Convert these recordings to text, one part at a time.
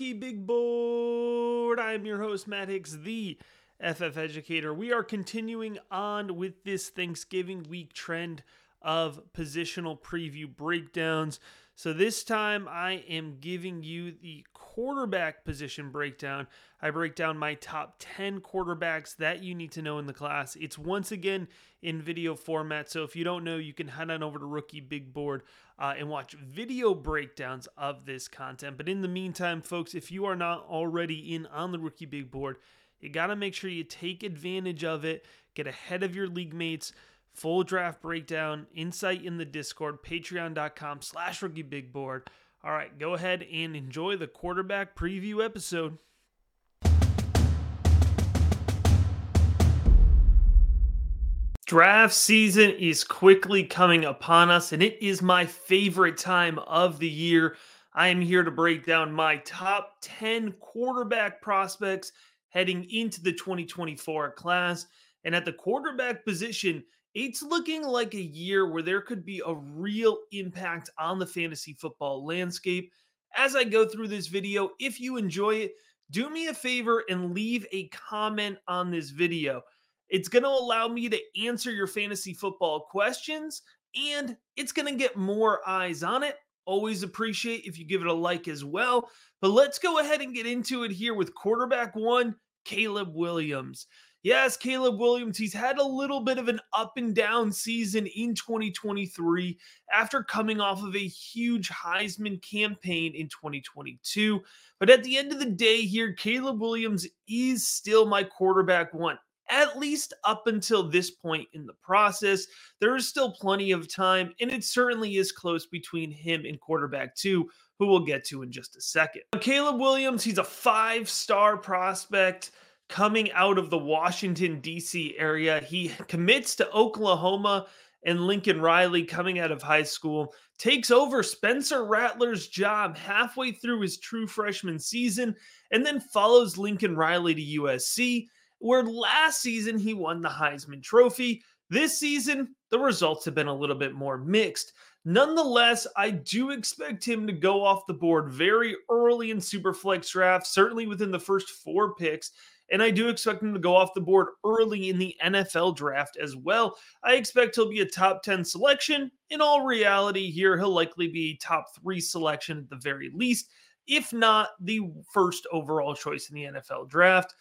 Rookie Big Board. I'm your host, Matt Hicks, the FF Educator. We are continuing on with this Thanksgiving week trend of positional preview breakdowns. So this time I am giving you the quarterback position breakdown. I break down my top 10 quarterbacks that you need to know in the class. It's once again in video format. So if you don't know, you can head on over to Rookie Big Board uh, and watch video breakdowns of this content. But in the meantime, folks, if you are not already in on the Rookie Big Board, you got to make sure you take advantage of it, get ahead of your league mates. Full draft breakdown, insight in the Discord, patreon.com slash rookie big board. All right, go ahead and enjoy the quarterback preview episode. Draft season is quickly coming upon us, and it is my favorite time of the year. I am here to break down my top 10 quarterback prospects heading into the 2024 class. And at the quarterback position, it's looking like a year where there could be a real impact on the fantasy football landscape. As I go through this video, if you enjoy it, do me a favor and leave a comment on this video. It's going to allow me to answer your fantasy football questions and it's going to get more eyes on it. Always appreciate if you give it a like as well. But let's go ahead and get into it here with quarterback one, Caleb Williams. Yes, Caleb Williams, he's had a little bit of an up and down season in 2023 after coming off of a huge Heisman campaign in 2022. But at the end of the day, here, Caleb Williams is still my quarterback one at least up until this point in the process. There is still plenty of time, and it certainly is close between him and quarterback two, who we'll get to in just a second. Caleb Williams, he's a five star prospect coming out of the Washington, D.C. area. He commits to Oklahoma and Lincoln Riley coming out of high school takes over Spencer Rattler's job halfway through his true freshman season and then follows Lincoln Riley to USC where last season he won the Heisman Trophy. This season, the results have been a little bit more mixed. Nonetheless, I do expect him to go off the board very early in Superflex draft, certainly within the first four picks. And I do expect him to go off the board early in the NFL draft as well. I expect he'll be a top 10 selection. In all reality, here, he'll likely be top three selection at the very least, if not the first overall choice in the NFL draft.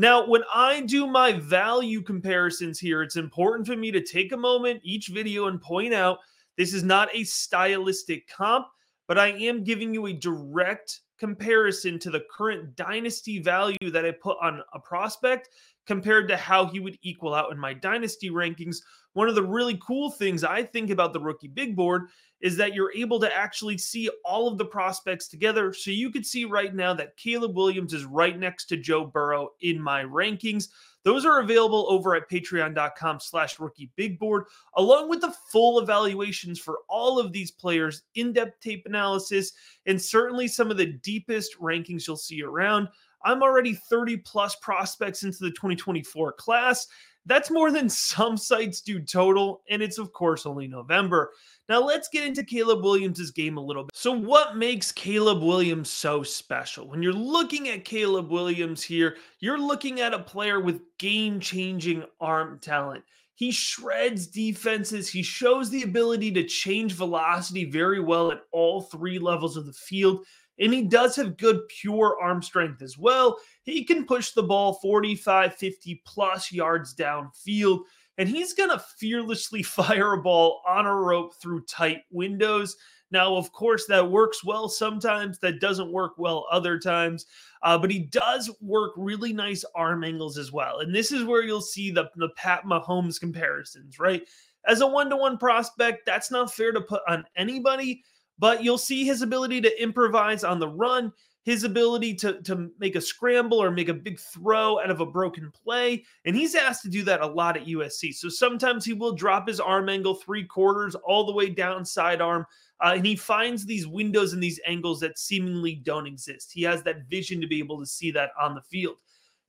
Now, when I do my value comparisons here, it's important for me to take a moment each video and point out this is not a stylistic comp, but I am giving you a direct comparison to the current dynasty value that I put on a prospect compared to how he would equal out in my dynasty rankings. One of the really cool things I think about the rookie big board is that you're able to actually see all of the prospects together. So you could see right now that Caleb Williams is right next to Joe Burrow in my rankings. Those are available over at patreon.com slash rookie big board, along with the full evaluations for all of these players, in-depth tape analysis, and certainly some of the deepest rankings you'll see around. I'm already 30 plus prospects into the 2024 class. That's more than some sites do total, and it's of course only November. Now let's get into Caleb Williams' game a little bit. So, what makes Caleb Williams so special? When you're looking at Caleb Williams here, you're looking at a player with game-changing arm talent. He shreds defenses. He shows the ability to change velocity very well at all three levels of the field. And he does have good pure arm strength as well. He can push the ball 45, 50 plus yards downfield, and he's going to fearlessly fire a ball on a rope through tight windows. Now, of course, that works well sometimes, that doesn't work well other times, uh, but he does work really nice arm angles as well. And this is where you'll see the, the Pat Mahomes comparisons, right? as a one to one prospect, that's not fair to put on anybody, but you'll see his ability to improvise on the run his ability to, to make a scramble or make a big throw out of a broken play. And he's asked to do that a lot at USC. So sometimes he will drop his arm angle three quarters all the way down sidearm. Uh, and he finds these windows and these angles that seemingly don't exist. He has that vision to be able to see that on the field.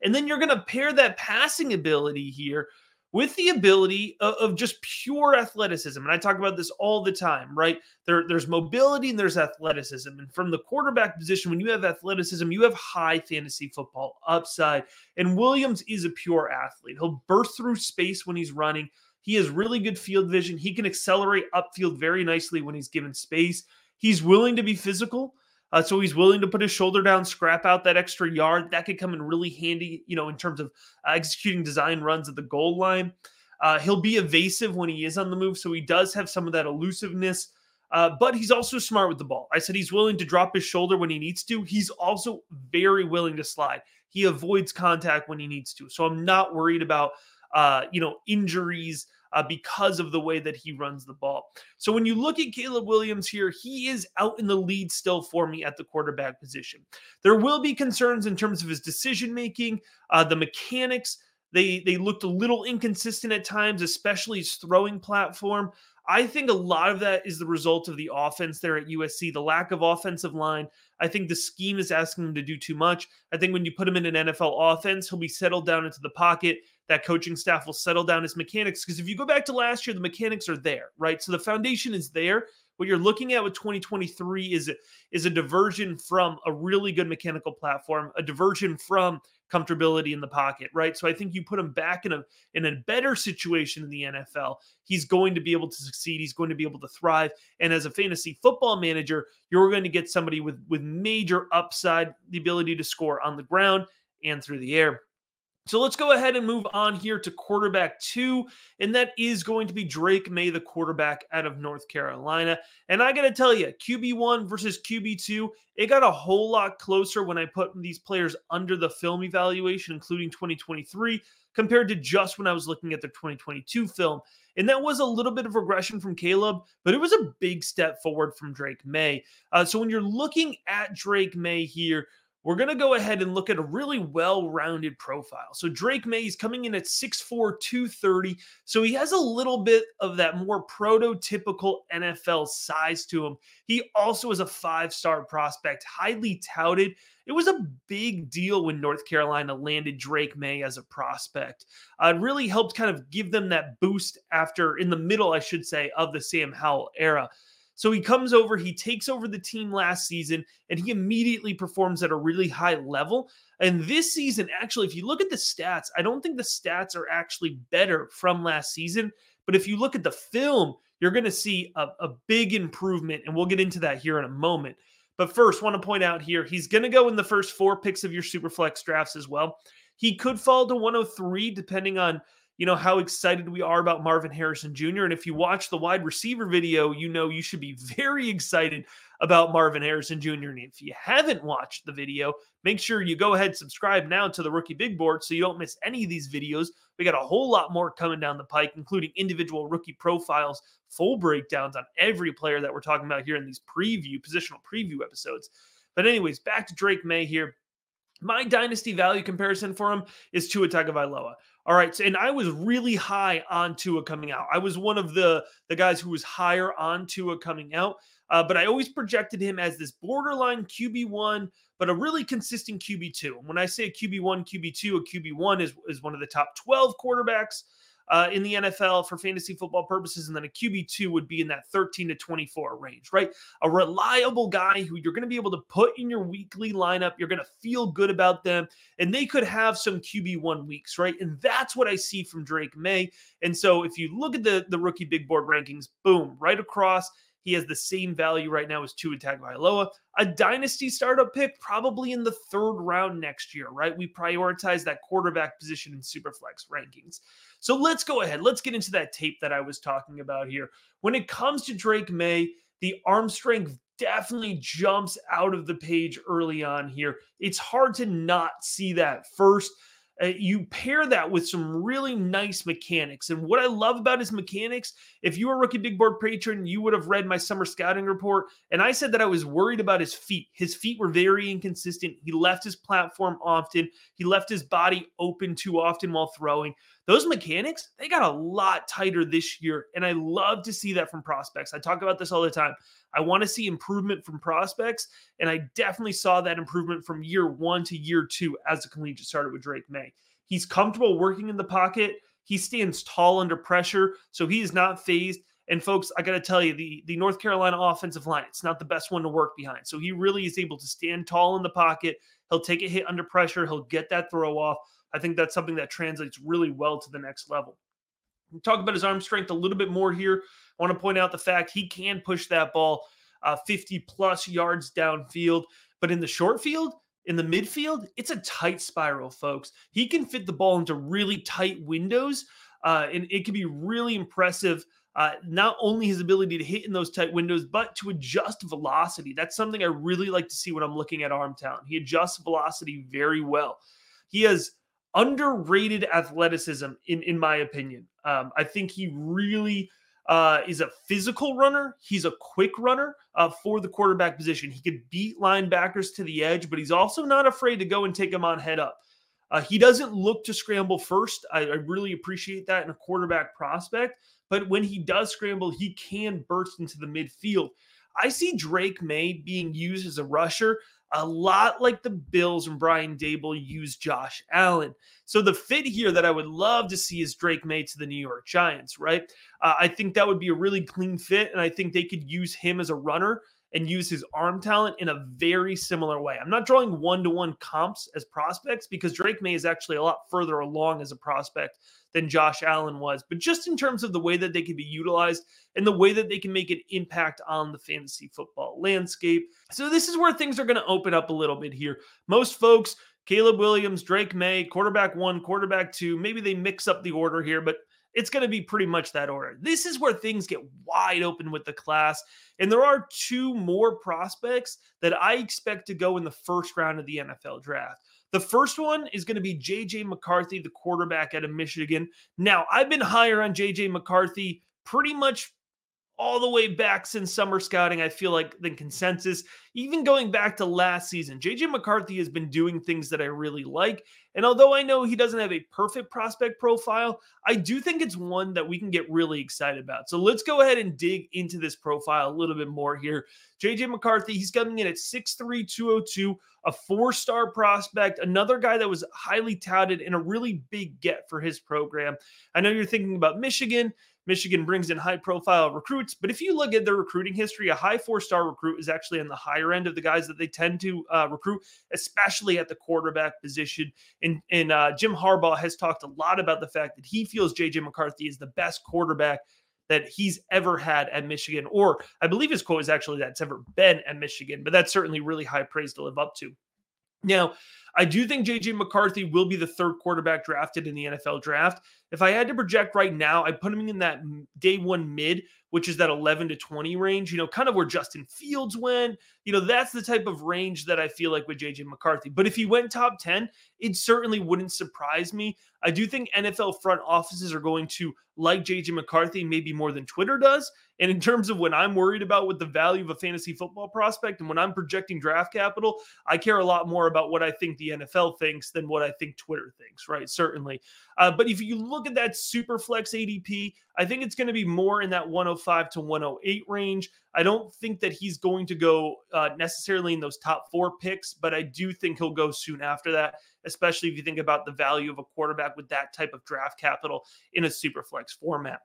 And then you're going to pair that passing ability here with the ability of, of, just pure athleticism. And I talk about this all the time, right? There, there's mobility and there's athleticism. And from the quarterback position, when you have athleticism, you have high fantasy football upside. And Williams is a pure athlete. He'll burst through space when he's running. He has really good field vision. He can accelerate upfield very nicely when he's given space. He's willing to be physical. Uh, so he's willing to put his shoulder down, scrap out that extra yard. That could come in really handy, you know, in terms of uh, executing design runs at the goal line. Uh, he'll be evasive when he is on the move, so he does have some of that elusiveness. Uh, but he's also smart with the ball. I said he's willing to drop his shoulder when he needs to. He's also very willing to slide. He avoids contact when he needs to. So I'm not worried about, uh, you know, injuries uh, because of the way that he runs the ball. So when you look at Caleb Williams here, he is out in the lead still for me at the quarterback position. There will be concerns in terms of his decision making, uh, the mechanics. They they looked a little inconsistent at times, especially his throwing platform. I think a lot of that is the result of the offense there at USC, the lack of offensive line. I think the scheme is asking him to do too much. I think when you put him in an NFL offense, he'll be settled down into the pocket that coaching staff will settle down his mechanics. Because if you go back to last year, the mechanics are there, right? So the foundation is there. What you're looking at with 2023 is is a diversion from a really good mechanical platform, a diversion from comfortability in the pocket, right? So I think you put him back in a in a better situation in the NFL. He's going to be able to succeed. He's going to be able to thrive. And as a fantasy football manager, you're going to get somebody with with major upside, the ability to score on the ground and through the air. So let's go ahead and move on here to quarterback two, and that is going to be Drake Maye, the quarterback out of North Carolina. And I got to tell you, QB1 versus QB2, it got a whole lot closer when I put these players under the film evaluation, including 2023, compared to just when I was looking at the 2022 film. And that was a little bit of regression from Caleb, but it was a big step forward from Drake Maye. Uh, so when you're looking at Drake Maye here, we're going to go ahead and look at a really well rounded profile. So Drake Maye is coming in at 6'4, 230. So he has a little bit of that more prototypical NFL size to him. He also is a five star prospect, highly touted. It was a big deal when North Carolina landed Drake Maye as a prospect. Uh, it really helped kind of give them that boost after, in the middle, I should say, of the Sam Howell era. So he comes over, he takes over the team last season, and he immediately performs at a really high level. And this season, actually, if you look at the stats, I don't think the stats are actually better from last season. But if you look at the film, you're going to see a, a big improvement. And we'll get into that here in a moment. But first, want to point out here, he's going to go in the first four picks of your Superflex drafts as well. He could fall to 103 depending on you know how excited we are about Marvin Harrison Jr. And if you watch the wide receiver video, you know you should be very excited about Marvin Harrison Jr. And if you haven't watched the video, make sure you go ahead subscribe now to the Rookie Big Board so you don't miss any of these videos. We got a whole lot more coming down the pike, including individual rookie profiles, full breakdowns on every player that we're talking about here in these preview, positional preview episodes. But anyways, back to Drake Maye here. My dynasty value comparison for him is Tua Tagovailoa. All right, so, and I was really high on Tua coming out. I was one of the the guys who was higher on Tua coming out, uh, but I always projected him as this borderline QB one, but a really consistent QB two. And when I say a QB one, QB two, a QB one is is one of the top twelve quarterbacks uh, in the NFL for fantasy football purposes. And then a QB2 would be in that 13 to 24 range, right? A reliable guy who you're going to be able to put in your weekly lineup. You're going to feel good about them. And they could have some QB1 weeks, right? And that's what I see from Drake Maye. And so if you look at the, the rookie big board rankings, boom, right across. He has the same value right now as Tua Tagovailoa. A dynasty startup pick, probably in the third round next year, right? We prioritize that quarterback position in Superflex rankings. So let's go ahead. Let's get into that tape that I was talking about here. When it comes to Drake Maye, the arm strength definitely jumps out of the page early on here. It's hard to not see that first. Uh, you pair that with some really nice mechanics. And what I love about his mechanics, if you were a rookie big board patron, you would have read my summer scouting report. And I said that I was worried about his feet. His feet were very inconsistent. He left his platform often, he left his body open too often while throwing. Those mechanics, they got a lot tighter this year. And I love to see that from prospects. I talk about this all the time. I want to see improvement from prospects. And I definitely saw that improvement from year one to year two as a collegiate starter with Drake Maye. He's comfortable working in the pocket. He stands tall under pressure, so he is not fazed. And folks, I got to tell you, the, the North Carolina offensive line, it's not the best one to work behind. So he really is able to stand tall in the pocket. He'll take a hit under pressure. He'll get that throw off. I think that's something that translates really well to the next level. We'll talk about his arm strength a little bit more here. I want to point out the fact he can push that ball uh, 50 plus yards downfield. But in the short field, in the midfield, it's a tight spiral, folks. He can fit the ball into really tight windows, uh, and it can be really impressive. Uh, not only his ability to hit in those tight windows, but to adjust velocity. That's something I really like to see when I'm looking at arm talent. He adjusts velocity very well. He has underrated athleticism, in in my opinion. Um, I think he really uh, is a physical runner. He's a quick runner uh, for the quarterback position. He could beat linebackers to the edge, but he's also not afraid to go and take them on head up. Uh, he doesn't look to scramble first. I, I really appreciate that in a quarterback prospect. But when he does scramble, he can burst into the midfield. I see Drake Maye being used as a rusher a lot like the Bills and Brian Daboll use Josh Allen. So the fit here that I would love to see is Drake Maye to the New York Giants, right? Uh, I think that would be a really clean fit, and I think they could use him as a runner and use his arm talent in a very similar way. I'm not drawing one to one comps as prospects because Drake Maye is actually a lot further along as a prospect than Josh Allen was, but just in terms of the way that they can be utilized and the way that they can make an impact on the fantasy football landscape. So, this is where things are going to open up a little bit here. Most folks, Caleb Williams, Drake Maye, quarterback one, quarterback two, maybe they mix up the order here, but it's going to be pretty much that order. This is where things get wide open with the class. And there are two more prospects that I expect to go in the first round of the NFL draft. The first one is going to be JJ McCarthy, the quarterback out of Michigan. Now, I've been higher on JJ McCarthy pretty much all the way back since summer scouting, I feel like the consensus, even going back to last season, JJ McCarthy has been doing things that I really like. And although I know he doesn't have a perfect prospect profile, I do think it's one that we can get really excited about. So let's go ahead and dig into this profile a little bit more here. JJ McCarthy, he's coming in at 6'3, 202, a four star prospect, another guy that was highly touted and a really big get for his program. I know you're thinking about Michigan. Michigan brings in high profile recruits. But if you look at their recruiting history, a high four star recruit is actually on the higher end of the guys that they tend to uh, recruit, especially at the quarterback position. And, and uh, Jim Harbaugh has talked a lot about the fact that he feels JJ McCarthy is the best quarterback that he's ever had at Michigan, or I believe his quote is actually that's ever been at Michigan, but that's certainly really high praise to live up to. Now, I do think JJ McCarthy will be the third quarterback drafted in the NFL draft. If I had to project right now, I put him in that day one mid, which is that 11 to 20 range, you know, kind of where Justin Fields went. You know, that's the type of range that I feel like with JJ McCarthy. But if he went top 10, it certainly wouldn't surprise me. I do think NFL front offices are going to like JJ McCarthy maybe more than Twitter does. And in terms of when I'm worried about what the value of a fantasy football prospect and when I'm projecting draft capital, I care a lot more about what I think the NFL thinks than what I think Twitter thinks, right? Certainly. Uh, but if you look at that super flex ADP, I think it's going to be more in that 105 to 108 range. I don't think that he's going to go uh, necessarily in those top four picks, but I do think he'll go soon after that, especially if you think about the value of a quarterback with that type of draft capital in a super flex format.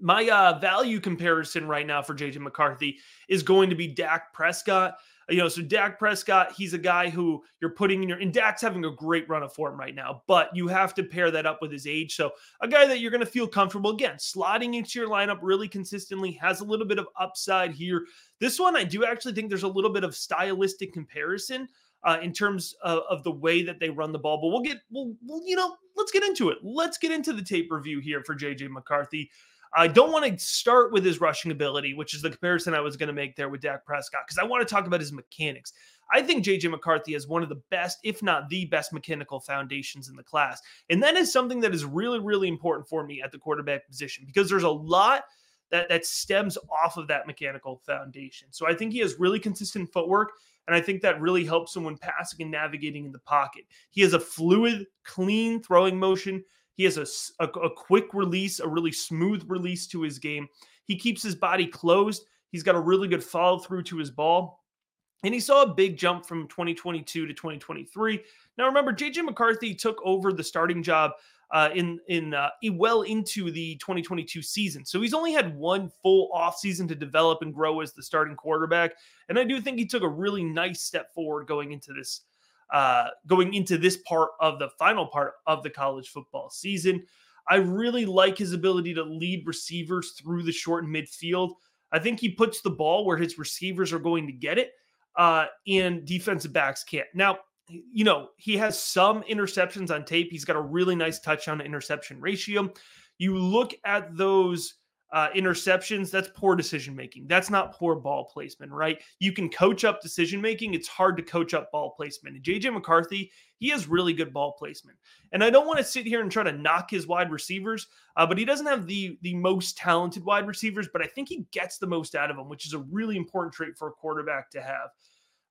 My uh, value comparison right now for JJ McCarthy is going to be Dak Prescott. You know, so Dak Prescott, he's a guy who you're putting in your, and Dak's having a great run of form right now, but you have to pair that up with his age. So a guy that you're going to feel comfortable again, slotting into your lineup really consistently, has a little bit of upside here. This one, I do actually think there's a little bit of stylistic comparison. Uh, in terms of, of, the way that they run the ball. But we'll get, we'll, we'll, you know, let's get into it. Let's get into the tape review here for JJ McCarthy. I don't want to start with his rushing ability, which is the comparison I was going to make there with Dak Prescott, because I want to talk about his mechanics. I think JJ McCarthy has one of the best, if not the best, mechanical foundations in the class. And that is something that is really, really important for me at the quarterback position because there's a lot that that stems off of that mechanical foundation. So I think he has really consistent footwork. And I think that really helps him when passing and navigating in the pocket. He has a fluid, clean throwing motion. He has a, a, a quick release, a really smooth release to his game. He keeps his body closed. He's got a really good follow through to his ball. And he saw a big jump from 2022 to 2023. Now, remember, JJ McCarthy took over the starting job uh, in in uh, well into the 2022 season. So he's only had one full offseason to develop and grow as the starting quarterback. And I do think he took a really nice step forward going into this uh, going into this part of the final part of the college football season. I really like his ability to lead receivers through the short and midfield. I think he puts the ball where his receivers are going to get it, uh, and defensive backs can't. Now, you know, he has some interceptions on tape. He's got a really nice touchdown to interception ratio. You look at those uh, interceptions, that's poor decision making. That's not poor ball placement, right? You can coach up decision making. It's hard to coach up ball placement. And JJ McCarthy, he has really good ball placement. And I don't want to sit here and try to knock his wide receivers, uh, but he doesn't have the the most talented wide receivers. But I think he gets the most out of them, which is a really important trait for a quarterback to have.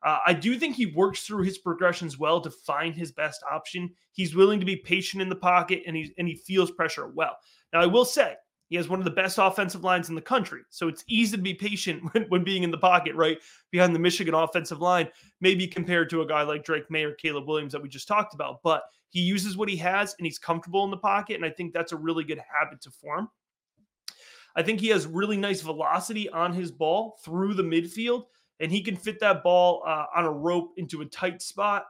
Uh, I do think he works through his progressions well to find his best option. He's willing to be patient in the pocket, and he and he feels pressure well. Now, I will say he has one of the best offensive lines in the country, so it's easy to be patient when, when being in the pocket, right behind the Michigan offensive line, maybe compared to a guy like Drake Maye or Caleb Williams that we just talked about. But he uses what he has, and he's comfortable in the pocket, and I think that's a really good habit to form. I think he has really nice velocity on his ball through the midfield and he can fit that ball uh, on a rope into a tight spot.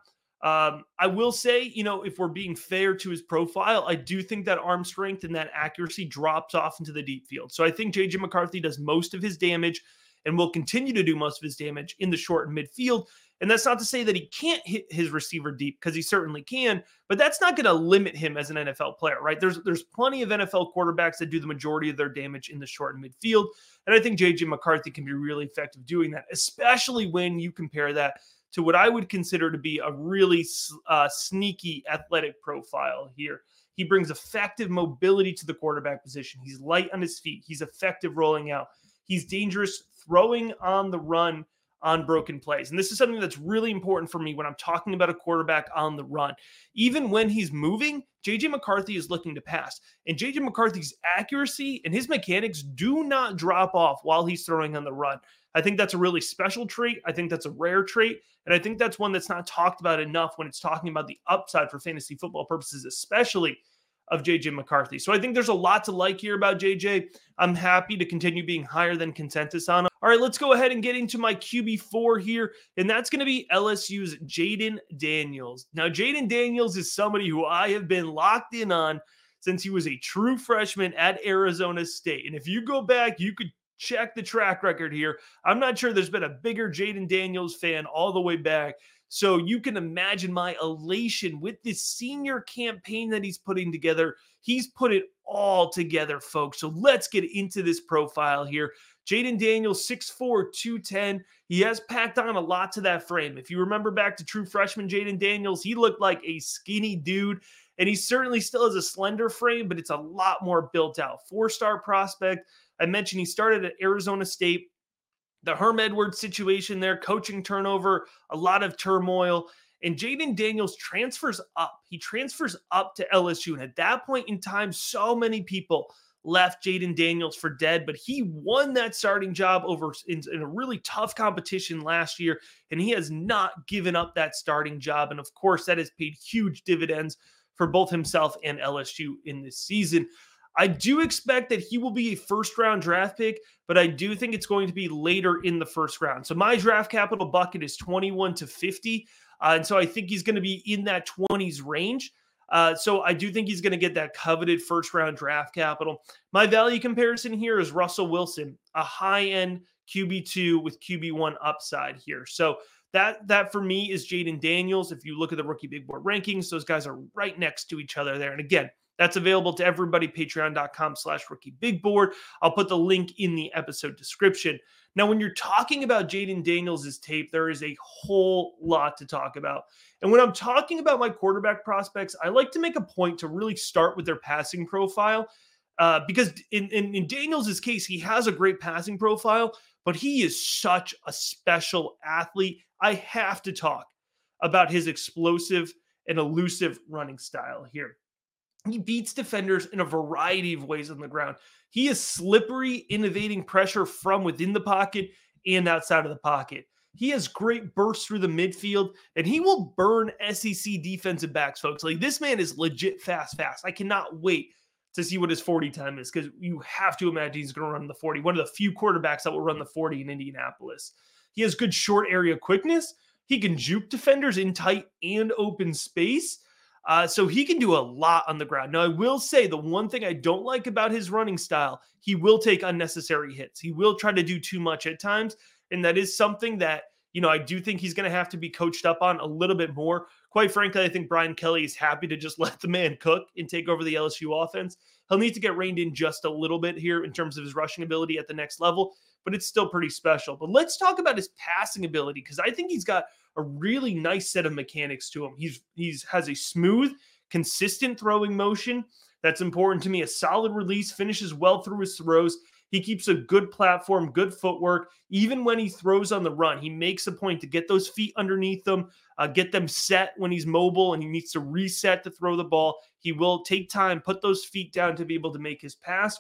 Um, I will say, you know, if we're being fair to his profile, I do think that arm strength and that accuracy drops off into the deep field. So I think JJ McCarthy does most of his damage and will continue to do most of his damage in the short and midfield. And that's not to say that he can't hit his receiver deep because he certainly can, but that's not going to limit him as an NFL player, right? There's there's plenty of NFL quarterbacks that do the majority of their damage in the short and midfield, and I think JJ McCarthy can be really effective doing that, especially when you compare that to what I would consider to be a really uh, sneaky athletic profile here. He brings effective mobility to the quarterback position. He's light on his feet. He's effective rolling out. He's dangerous throwing on the run on broken plays. And this is something that's really important for me when I'm talking about a quarterback on the run. Even when he's moving, JJ McCarthy is looking to pass. And JJ McCarthy's accuracy and his mechanics do not drop off while he's throwing on the run. I think that's a really special trait. I think that's a rare trait. And I think that's one that's not talked about enough when it's talking about the upside for fantasy football purposes, especially of JJ McCarthy. So I think there's a lot to like here about JJ. I'm happy to continue being higher than consensus on him. All right, let's go ahead and get into my QB4 here, and that's going to be LSU's Jayden Daniels. Now, Jayden Daniels is somebody who I have been locked in on since he was a true freshman at Arizona State. And if you go back, you could check the track record here. I'm not sure there's been a bigger Jayden Daniels fan all the way back so you can imagine my elation with this senior campaign that he's putting together. He's put it all together, folks. So let's get into this profile here. Jayden Daniels, 6'4, 210. He has packed on a lot to that frame. If you remember back to true freshman Jayden Daniels, he looked like a skinny dude. And he certainly still has a slender frame, but it's a lot more built out. Four star prospect. I mentioned he started at Arizona State the Herm Edwards situation there, coaching turnover, a lot of turmoil. And Jayden Daniels transfers up. He transfers up to LSU. And at that point in time, so many people left Jayden Daniels for dead, but he won that starting job over in, in, a really tough competition last year, and he has not given up that starting job. And of course, that has paid huge dividends for both himself and LSU in this season. I do expect that he will be a first round draft pick, but I do think it's going to be later in the first round. So my draft capital bucket is 21 to 50. Uh, and so I think he's going to be in that 20s range. Uh, so I do think he's going to get that coveted first round draft capital. My value comparison here is Russell Wilson, a high end QB2 with QB1 upside here. So that that for me is Jayden Daniels. If you look at the rookie big board rankings, those guys are right next to each other there. And again, That's available to everybody, patreon.com slash rookie big board. I'll put the link in the episode description. Now, when you're talking about Jayden Daniels' tape, there is a whole lot to talk about. And when I'm talking about my quarterback prospects, I like to make a point to really start with their passing profile. Uh, because in, in, in Daniels' case, he has a great passing profile, but he is such a special athlete. I have to talk about his explosive and elusive running style here. He beats defenders in a variety of ways on the ground. He is slippery, innovating pressure from within the pocket and outside of the pocket. He has great bursts through the midfield, and he will burn SEC defensive backs, folks. Like this man is legit fast, fast. I cannot wait to see what his 40 time is because you have to imagine he's going to run the 40. One of the few quarterbacks that will run the 40 in Indianapolis. He has good short area quickness. He can juke defenders in tight and open space. Uh, so he can do a lot on the ground. Now, I will say the one thing I don't like about his running style, he will take unnecessary hits. He will try to do too much at times. And that is something that, you know, I do think he's going to have to be coached up on a little bit more. Quite frankly, I think Brian Kelly is happy to just let the man cook and take over the LSU offense. He'll need to get reined in just a little bit here in terms of his rushing ability at the next level, but it's still pretty special. But let's talk about his passing ability because I think he's got a really nice set of mechanics to him. He's he's has a smooth, consistent throwing motion. That's important to me. A solid release, finishes well through his throws. He keeps a good platform, good footwork. Even when he throws on the run, he makes a point to get those feet underneath them, uh, get them set when he's mobile and he needs to reset to throw the ball. He will take time, put those feet down to be able to make his pass.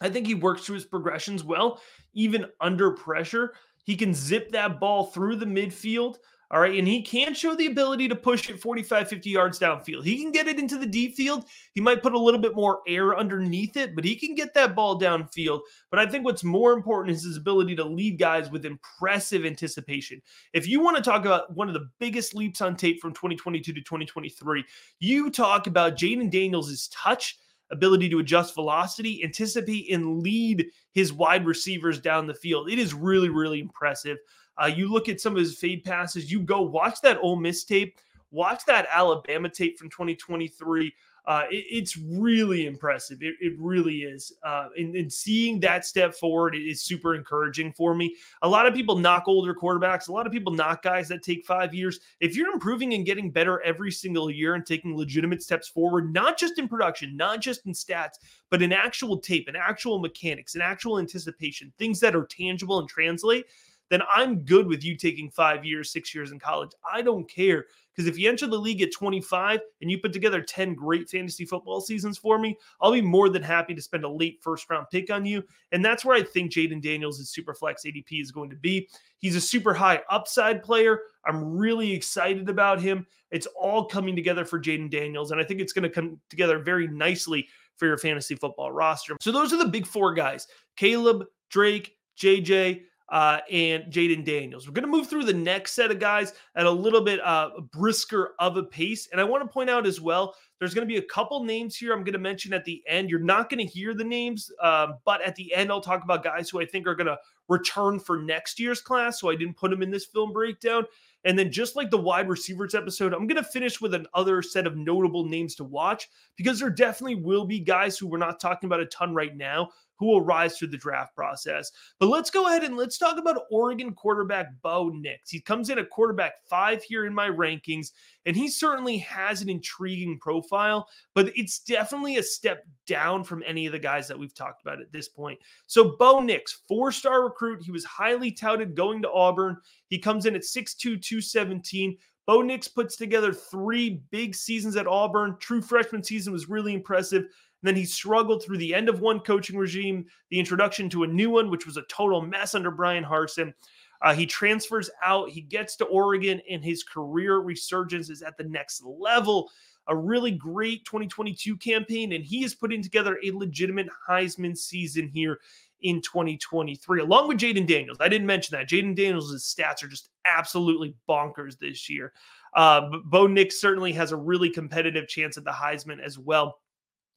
I think he works through his progressions well, even under pressure. He can zip that ball through the midfield. All right. And he can show the ability to push it 45, 50 yards downfield. He can get it into the deep field. He might put a little bit more air underneath it, but he can get that ball downfield. But I think what's more important is his ability to lead guys with impressive anticipation. If you want to talk about one of the biggest leaps on tape from 2022 to 2023, you talk about Jayden Daniels' touch ability to adjust velocity, anticipate, and lead his wide receivers down the field. It is really, really impressive. Uh, you look at some of his fade passes, you go watch that Ole Miss tape, watch that Alabama tape from 2023. Uh, it, it's really impressive. It, it really is. Uh, and, and, seeing that step forward is super encouraging for me. A lot of people knock older quarterbacks. A lot of people knock guys that take five years. If you're improving and getting better every single year and taking legitimate steps forward, not just in production, not just in stats, but in actual tape, in actual mechanics, in actual anticipation, things that are tangible and translate – then I'm good with you taking five years, six years in college. I don't care. Because if you enter the league at 25 and you put together 10 great fantasy football seasons for me, I'll be more than happy to spend a late first round pick on you. And that's where I think Jayden Daniels' super flex ADP is going to be. He's a super high upside player. I'm really excited about him. It's all coming together for Jayden Daniels. And I think it's going to come together very nicely for your fantasy football roster. So those are the big four guys Caleb, Drake, JJ uh, and Jayden Daniels. We're going to move through the next set of guys at a little bit uh, brisker of a pace. And I want to point out as well, there's going to be a couple names here I'm going to mention at the end. You're not going to hear the names, um, but at the end, I'll talk about guys who I think are going to return for next year's class. So I didn't put them in this film breakdown. And then, just like the wide receivers episode, I'm going to finish with another set of notable names to watch because there definitely will be guys who we're not talking about a ton right now who will rise through the draft process. But let's go ahead and let's talk about Oregon quarterback Bo Nix. He comes in at quarterback five here in my rankings, and he certainly has an intriguing profile, but it's definitely a step down from any of the guys that we've talked about at this point. So, Bo Nix, four star recruit, he was highly touted going to Auburn. He comes in at 6'2, 217. Bo Nix puts together three big seasons at Auburn. True freshman season was really impressive. Then he struggled through the end of one coaching regime, the introduction to a new one, which was a total mess under Bryan Harsin. Uh, he transfers out, he gets to Oregon, and his career resurgence is at the next level. A really great 2022 campaign, and he is putting together a legitimate Heisman season here in 2023, along with Jayden Daniels. I didn't mention that. Jayden Daniels' stats are just absolutely bonkers this year. Uh, Bo Nix certainly has a really competitive chance at the Heisman as well.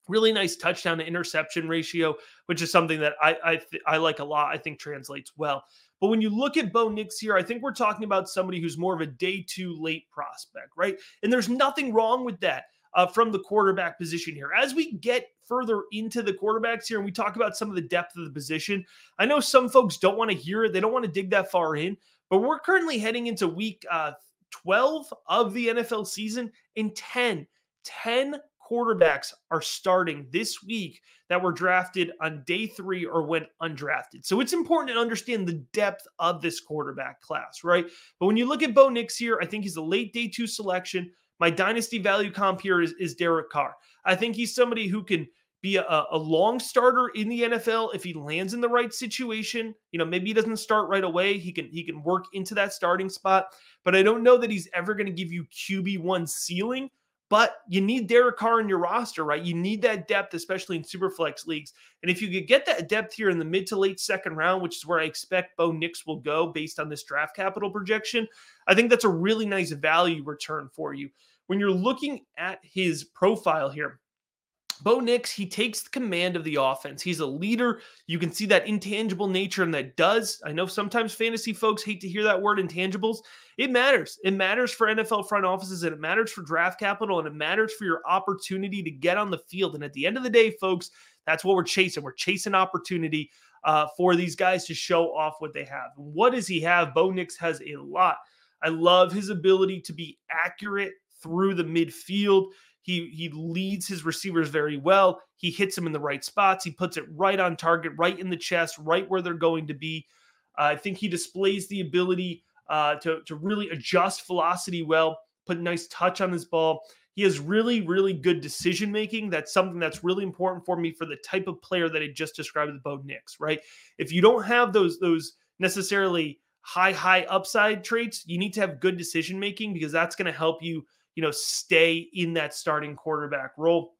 Really nice touchdown to interception ratio, which is something that I I, th- I like a lot. I think translates well. But when you look at Bo Nix here, I think we're talking about somebody who's more of a day two late prospect, right? And there's nothing wrong with that. uh, from the quarterback position here. As we get further into the quarterbacks here and we talk about some of the depth of the position, I know some folks don't want to hear it, they don't want to dig that far in, but we're currently heading into week uh, 12 of the NFL season in 10. 10 quarterbacks are starting this week that were drafted on day three or went undrafted. So it's important to understand the depth of this quarterback class, right? But when you look at Bo Nix here, I think he's a late day two selection. My dynasty value comp here is, is Derek Carr. I think he's somebody who can be a, a, long starter in the NFL if he lands in the right situation. You know, maybe he doesn't start right away. He can he can work into that starting spot, but I don't know that he's ever going to give you QB one ceiling. But you need Derek Carr in your roster, right? You need that depth, especially in superflex leagues. And if you could get that depth here in the mid to late second round, which is where I expect Bo Nix will go based on this draft capital projection, I think that's a really nice value return for you. When you're looking at his profile here, Bo Nix, he takes the command of the offense. He's a leader. You can see that intangible nature, and that does. I know sometimes fantasy folks hate to hear that word intangibles. It matters. It matters for NFL front offices, and it matters for draft capital, and it matters for your opportunity to get on the field. And at the end of the day, folks, that's what we're chasing. We're chasing opportunity uh, for these guys to show off what they have. What does he have? Bo Nix has a lot. I love his ability to be accurate through the midfield. He he leads his receivers very well. He hits them in the right spots. He puts it right on target, right in the chest, right where they're going to be. Uh, I think he displays the ability uh, to to really adjust velocity well, put a nice touch on his ball. He has really, really good decision making. That's something that's really important for me for the type of player that I just described with Bo Nix, right? If you don't have those those necessarily high, high upside traits, you need to have good decision making because that's going to help you you know, stay in that starting quarterback role.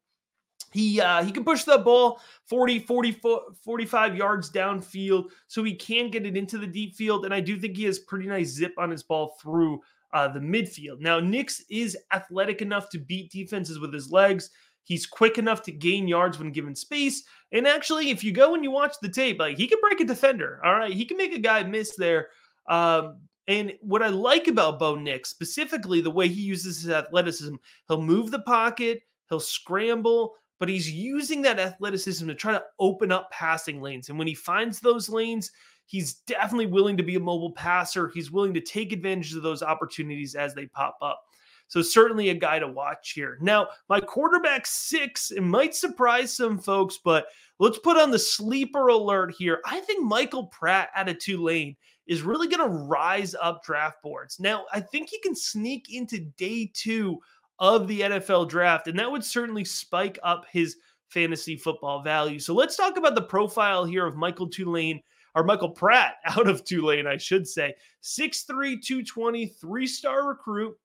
He uh, he can push the ball 40, 40, 45 yards downfield, so he can get it into the deep field. And I do think he has pretty nice zip on his ball through uh, the midfield. Now, Nix is athletic enough to beat defenses with his legs. He's quick enough to gain yards when given space. And actually, if you go and you watch the tape, like he can break a defender. All right, he can make a guy miss there. Um, and what I like about Bo Nix, specifically the way he uses his athleticism, he'll move the pocket, he'll scramble, but he's using that athleticism to try to open up passing lanes. And when he finds those lanes, he's definitely willing to be a mobile passer. He's willing to take advantage of those opportunities as they pop up. So certainly a guy to watch here. Now, my quarterback six, it might surprise some folks, but let's put on the sleeper alert here. I think Michael Pratt out of Tulane is really going to rise up draft boards. Now, I think he can sneak into day two of the NFL draft, and that would certainly spike up his fantasy football value. So let's talk about the profile here of Michael Tulane or Michael Pratt out of Tulane, I should say. 6'3, 220, three star recruit.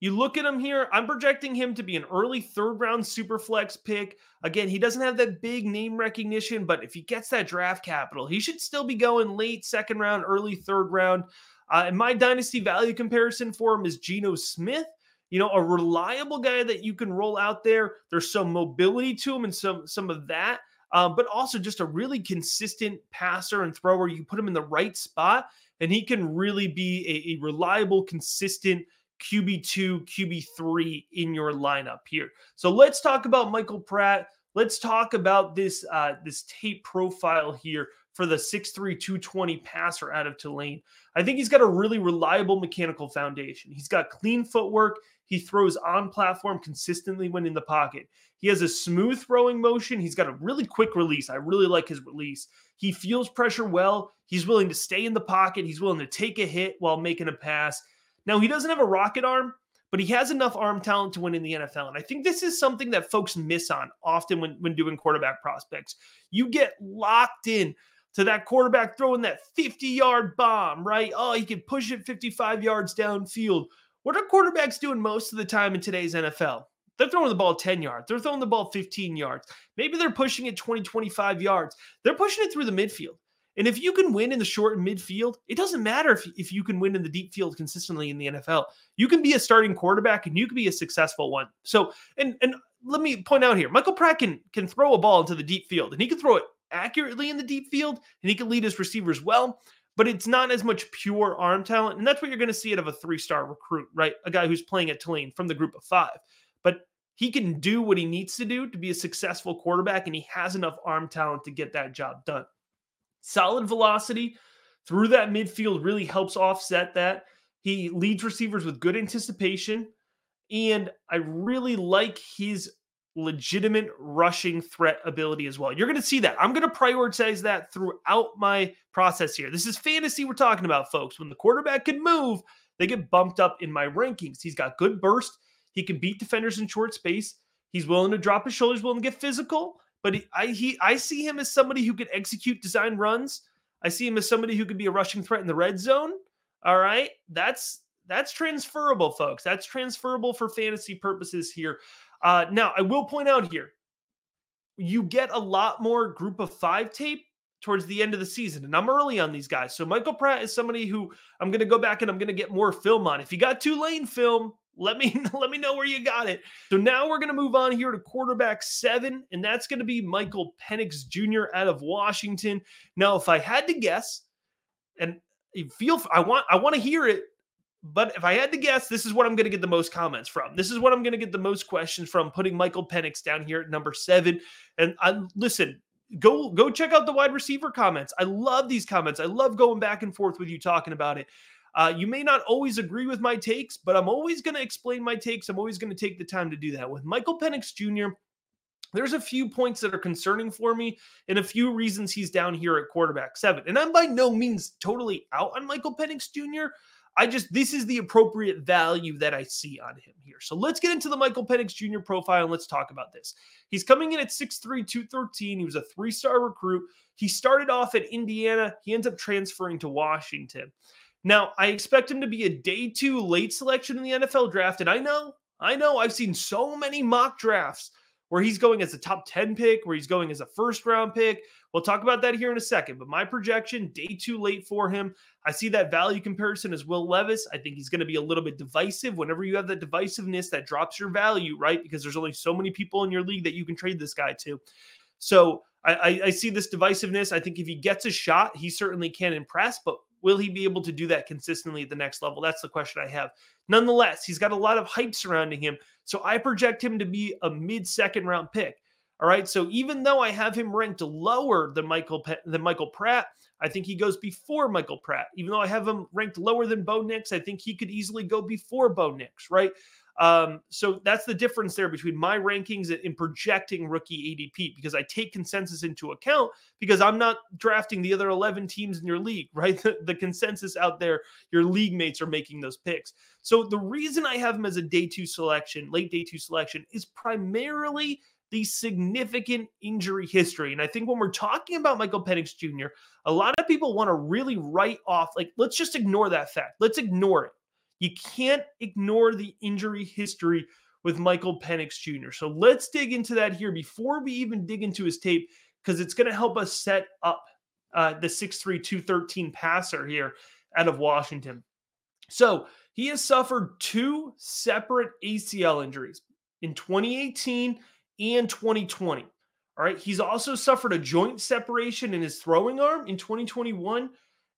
You look at him here, I'm projecting him to be an early third round super flex pick. Again, he doesn't have that big name recognition, but if he gets that draft capital, he should still be going late second round, early third round. Uh, and my dynasty value comparison for him is Geno Smith. You know, a reliable guy that you can roll out there. There's some mobility to him and some some of that, uh, but also just a really consistent passer and thrower. You put him in the right spot, and he can really be a, a reliable, consistent QB2, QB3 in your lineup here. So let's talk about Michael Pratt. Let's talk about this uh, this tape profile here for the 6'3, 220 passer out of Tulane. I think he's got a really reliable mechanical foundation. He's got clean footwork. He throws on platform consistently when in the pocket. He has a smooth throwing motion. He's got a really quick release. I really like his release. He feels pressure well. He's willing to stay in the pocket. He's willing to take a hit while making a pass. Now, he doesn't have a rocket arm, but he has enough arm talent to win in the NFL. And I think this is something that folks miss on often when, when doing quarterback prospects. You get locked in to that quarterback throwing that 50 yard bomb, right? Oh, he can push it 55 yards downfield. What are quarterbacks doing most of the time in today's NFL? They're throwing the ball 10 yards. They're throwing the ball 15 yards. Maybe they're pushing it 20, 25 yards. They're pushing it through the midfield. And if you can win in the short and midfield, it doesn't matter if, if you can win in the deep field consistently in the NFL. You can be a starting quarterback and you can be a successful one. So, and and let me point out here, Michael Pratt can can throw a ball into the deep field and he can throw it accurately in the deep field and he can lead his receivers well, but it's not as much pure arm talent. And that's what you're going to see out of a three-star recruit, right? A guy who's playing at Tulane from the group of five. But he can do what he needs to do to be a successful quarterback, and he has enough arm talent to get that job done. Solid velocity through that midfield really helps offset that. He leads receivers with good anticipation. And I really like his legitimate rushing threat ability as well. You're going to see that. I'm going to prioritize that throughout my process here. This is fantasy we're talking about, folks. When the quarterback can move, they get bumped up in my rankings. He's got good burst. He can beat defenders in short space. He's willing to drop his shoulders, willing to get physical. But he, I, he, I see him as somebody who could execute design runs. I see him as somebody who could be a rushing threat in the red zone. All right, that's that's transferable, folks. That's transferable for fantasy purposes here. Uh, now, I will point out here, you get a lot more group of five tape towards the end of the season, and I'm early on these guys. So Michael Pratt is somebody who I'm going to go back and I'm going to get more film on. If you got Tulane film, let me let me know where you got it. So now we're going to move on here to quarterback seven, and that's going to be Michael Penix Jr. out of Washington. Now, if I had to guess, and feel I want I want to hear it. But if I had to guess, this is what I'm going to get the most comments from. This is what I'm going to get the most questions from. Putting Michael Penix down here at number seven. And I listen, go go check out the wide receiver comments. I love these comments. I love going back and forth with you talking about it. Uh, you may not always agree with my takes, but I'm always going to explain my takes. I'm always going to take the time to do that. With Michael Penix Jr., there's a few points that are concerning for me and a few reasons he's down here at quarterback seven. And I'm by no means totally out on Michael Penix Jr. I just, this is the appropriate value that I see on him here. So let's get into the Michael Penix Jr. profile and let's talk about this. He's coming in at 6'3, 213. He was a three star recruit. He started off at Indiana. He ends up transferring to Washington. Now, I expect him to be a day two late selection in the NFL draft. And I know, I know, I've seen so many mock drafts where he's going as a top 10 pick, where he's going as a first round pick. We'll talk about that here in a second. But my projection, day two late for him. I see that value comparison as Will Levis. I think he's going to be a little bit divisive. Whenever you have that divisiveness, that drops your value, right? Because there's only so many people in your league that you can trade this guy to. So I, I, I see this divisiveness. I think if he gets a shot, he certainly can impress. But Will he be able to do that consistently at the next level? That's the question I have. Nonetheless, he's got a lot of hype surrounding him. So I project him to be a mid second round pick. All right. So even though I have him ranked lower than Michael than Michael Pratt, I think he goes before Michael Pratt. Even though I have him ranked lower than Bo Nix, I think he could easily go before Bo Nix, right? Um, so that's the difference there between my rankings and projecting rookie ADP because I take consensus into account because I'm not drafting the other 11 teams in your league, right? The, the consensus out there, your league mates are making those picks. So the reason I have him as a day two selection, late day two selection, is primarily the significant injury history. And I think when we're talking about Michael Penix Jr., a lot of people want to really write off, like, let's just ignore that fact. Let's ignore it. You can't ignore the injury history with Michael Penix Jr. So let's dig into that here before we even dig into his tape, because it's going to help us set up uh, the 6'3, 213 passer here out of Washington. So he has suffered two separate ACL injuries in 2018 and 2020. All right. He's also suffered a joint separation in his throwing arm in 2021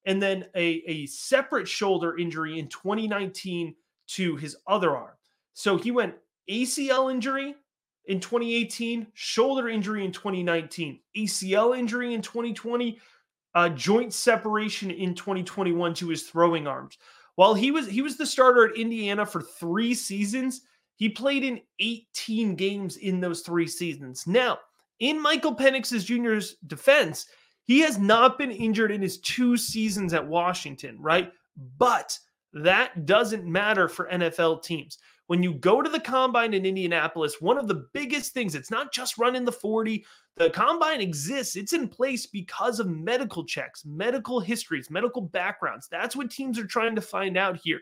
and then a, a separate shoulder injury in 2019 to his other arm. So he went ACL injury in 2018, shoulder injury in 2019, ACL injury in 2020, uh, joint separation in 2021 to his throwing arms. While he was he was the starter at Indiana for three seasons, he played in 18 games in those three seasons. Now, in Michael Penix's Jr.'s defense, he has not been injured in his two seasons at Washington, right? But that doesn't matter for NFL teams. When you go to the combine in Indianapolis, one of the biggest things, it's not just running the 40. The combine exists, it's in place because of medical checks, medical histories, medical backgrounds. That's what teams are trying to find out here.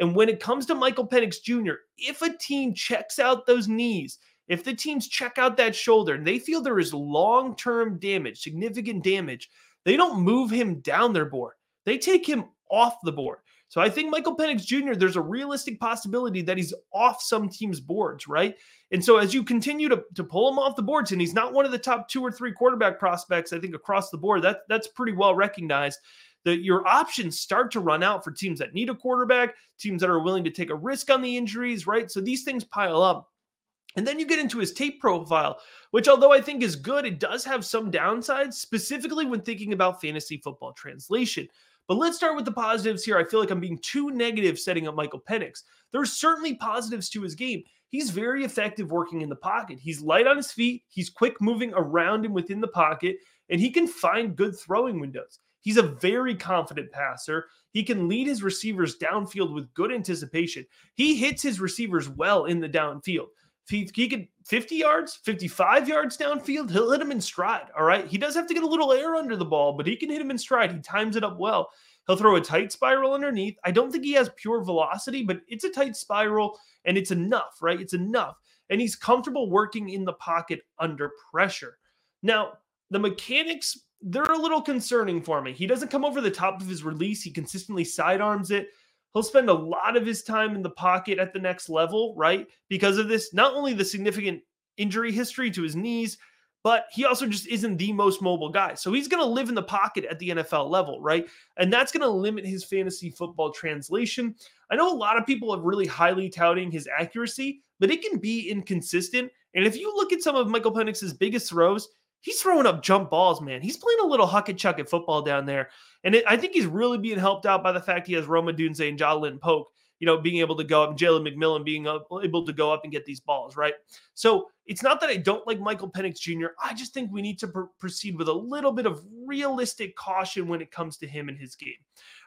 And when it comes to Michael Penix Jr., if a team checks out those knees, if the teams check out that shoulder and they feel there is long term damage, significant damage, they don't move him down their board. They take him off the board. So I think Michael Penix Jr., there's a realistic possibility that he's off some teams' boards, right? And so as you continue to, to pull him off the boards, and he's not one of the top two or three quarterback prospects, I think across the board, that, that's pretty well recognized. That your options start to run out for teams that need a quarterback, teams that are willing to take a risk on the injuries, right? So these things pile up. And then you get into his tape profile, which, although I think is good, it does have some downsides, specifically when thinking about fantasy football translation. But let's start with the positives here. I feel like I'm being too negative setting up Michael Penix. There's certainly positives to his game. He's very effective working in the pocket. He's light on his feet, he's quick moving around and within the pocket, and he can find good throwing windows. He's a very confident passer. He can lead his receivers downfield with good anticipation. He hits his receivers well in the downfield he, he could 50 yards, 55 yards downfield, he'll hit him in stride. All right. He does have to get a little air under the ball, but he can hit him in stride. He times it up well. He'll throw a tight spiral underneath. I don't think he has pure velocity, but it's a tight spiral and it's enough, right? It's enough. And he's comfortable working in the pocket under pressure. Now, the mechanics, they're a little concerning for me. He doesn't come over the top of his release, he consistently sidearms it. He'll spend a lot of his time in the pocket at the next level, right? Because of this, not only the significant injury history to his knees, but he also just isn't the most mobile guy. So he's going to live in the pocket at the NFL level, right? And that's going to limit his fantasy football translation. I know a lot of people are really highly touting his accuracy, but it can be inconsistent. And if you look at some of Michael Penix's biggest throws, he's throwing up jump balls, man. He's playing a little huck and chuck at football down there. And it, I think he's really being helped out by the fact he has Rome Odunze and Ja'Lynn Polk, you know, being able to go up, and Jalen McMillan being able to go up and get these balls, right? So it's not that I don't like Michael Penix Jr. I just think we need to pr- proceed with a little bit of realistic caution when it comes to him and his game.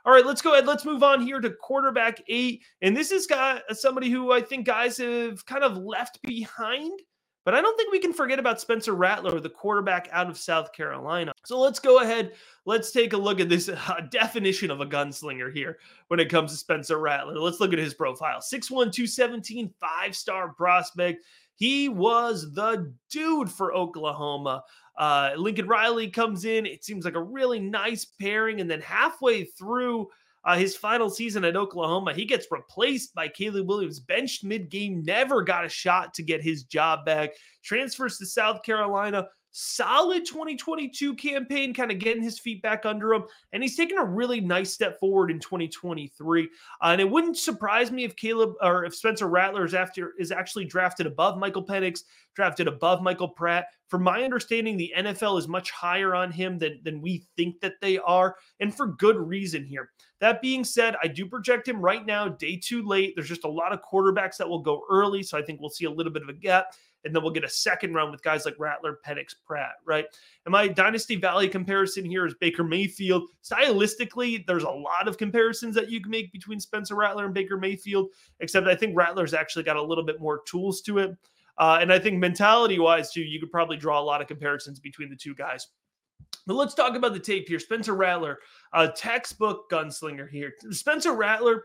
All right, let's go ahead. Let's move on here to quarterback eight. And this is guy, somebody who I think guys have kind of left behind but I don't think we can forget about Spencer Rattler, the quarterback out of South Carolina. So let's go ahead. Let's take a look at this uh, definition of a gunslinger here when it comes to Spencer Rattler. Let's look at his profile 6'1, 217, five star prospect. He was the dude for Oklahoma. Uh, Lincoln Riley comes in. It seems like a really nice pairing. And then halfway through, uh, his final season at Oklahoma. He gets replaced by Caleb Williams, benched mid game, never got a shot to get his job back. Transfers to South Carolina, solid 2022 campaign, kind of getting his feet back under him. And he's taken a really nice step forward in 2023. Uh, and it wouldn't surprise me if Caleb or if Spencer Rattler is after is actually drafted above Michael Penix, drafted above Michael Pratt. From my understanding, the NFL is much higher on him than, than we think that they are, and for good reason here. That being said, I do project him right now, day two late. There's just a lot of quarterbacks that will go early. So I think we'll see a little bit of a gap and then we'll get a second round with guys like Rattler, Penix, Pratt, right? And my Dynasty Valley comparison here is Baker Mayfield. Stylistically, there's a lot of comparisons that you can make between Spencer Rattler and Baker Mayfield, except I think Rattler's actually got a little bit more tools to it. Uh, and I think mentality wise, too, you could probably draw a lot of comparisons between the two guys. But let's talk about the tape here. Spencer Rattler, a textbook gunslinger here. Spencer Rattler,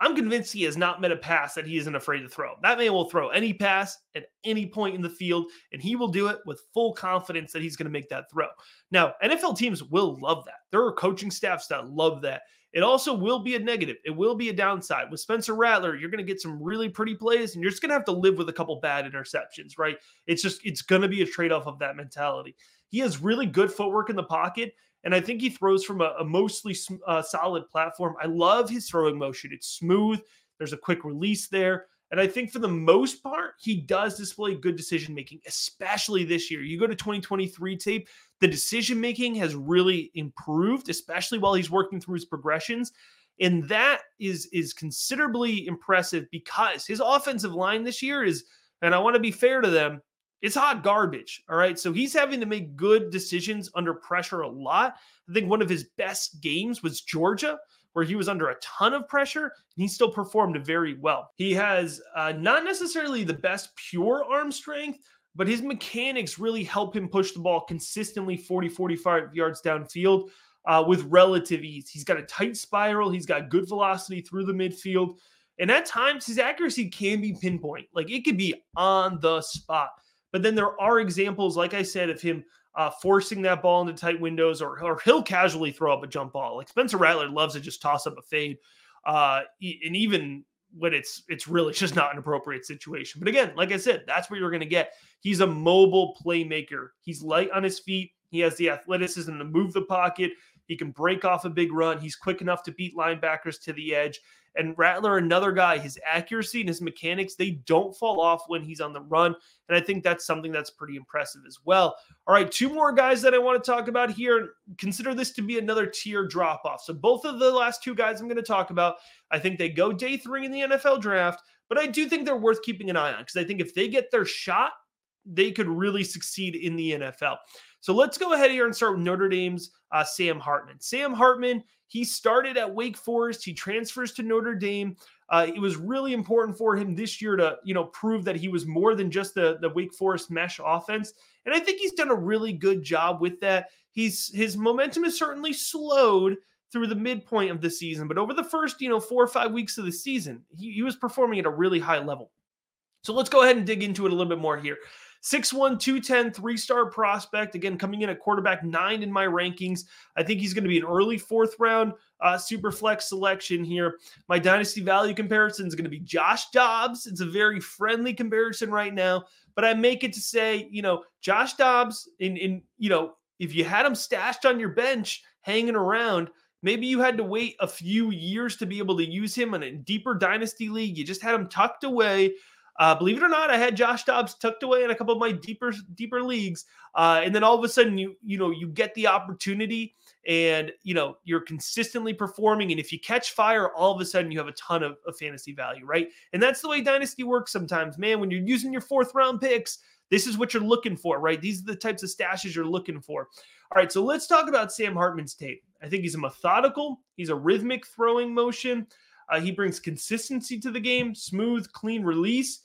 I'm convinced he has not met a pass that he isn't afraid to throw. That man will throw any pass at any point in the field, and he will do it with full confidence that he's going to make that throw. Now, NFL teams will love that. There are coaching staffs that love that. It also will be a negative. It will be a downside. With Spencer Rattler, you're going to get some really pretty plays, and you're just going to have to live with a couple bad interceptions, right? It's just, it's going to be a trade off of that mentality. He has really good footwork in the pocket, and I think he throws from a, a mostly uh, solid platform. I love his throwing motion. It's smooth. There's a quick release there. And I think for the most part, he does display good decision making, especially this year. You go to 2023 tape, the decision making has really improved, especially while he's working through his progressions. And that is is considerably impressive because his offensive line this year is, and I want to be fair to them, it's hot garbage. All right. So he's having to make good decisions under pressure a lot. I think one of his best games was Georgia, where he was under a ton of pressure and he still performed very well. He has uh, not necessarily the best pure arm strength, but his mechanics really help him push the ball consistently 40, 45 yards downfield uh, with relative ease. He's got a tight spiral, he's got good velocity through the midfield. And at times, his accuracy can be pinpoint. Like it could be on the spot. But then there are examples, like I said, of him uh, forcing that ball into tight windows, or, or he'll casually throw up a jump ball. Like Spencer Rattler loves to just toss up a fade, uh, and even when it's it's really just not an appropriate situation. But again, like I said, that's what you're going to get. He's a mobile playmaker. He's light on his feet. He has the athleticism to move the pocket. He can break off a big run. He's quick enough to beat linebackers to the edge. And Rattler, another guy, his accuracy and his mechanics, they don't fall off when he's on the run. And I think that's something that's pretty impressive as well. All right, two more guys that I want to talk about here. Consider this to be another tier drop off. So both of the last two guys I'm going to talk about, I think they go day three in the NFL draft, but I do think they're worth keeping an eye on because I think if they get their shot, they could really succeed in the NFL. So let's go ahead here and start with Notre Dame's uh, Sam Hartman. Sam Hartman, he started at Wake Forest. He transfers to Notre Dame. Uh, it was really important for him this year to, you know, prove that he was more than just the, the Wake Forest mesh offense. And I think he's done a really good job with that. He's his momentum is certainly slowed through the midpoint of the season, but over the first, you know, four or five weeks of the season, he, he was performing at a really high level. So let's go ahead and dig into it a little bit more here. 6'1, 210, three star prospect. Again, coming in at quarterback nine in my rankings. I think he's going to be an early fourth round uh, super flex selection here. My dynasty value comparison is going to be Josh Dobbs. It's a very friendly comparison right now, but I make it to say, you know, Josh Dobbs, in, in you know, if you had him stashed on your bench hanging around, Maybe you had to wait a few years to be able to use him in a deeper dynasty league. You just had him tucked away uh, believe it or not, I had Josh Dobbs tucked away in a couple of my deeper deeper leagues, uh, and then all of a sudden you you know you get the opportunity, and you know you're consistently performing, and if you catch fire, all of a sudden you have a ton of, of fantasy value, right? And that's the way dynasty works sometimes, man. When you're using your fourth round picks, this is what you're looking for, right? These are the types of stashes you're looking for. All right, so let's talk about Sam Hartman's tape. I think he's a methodical, he's a rhythmic throwing motion. Uh, he brings consistency to the game, smooth, clean release.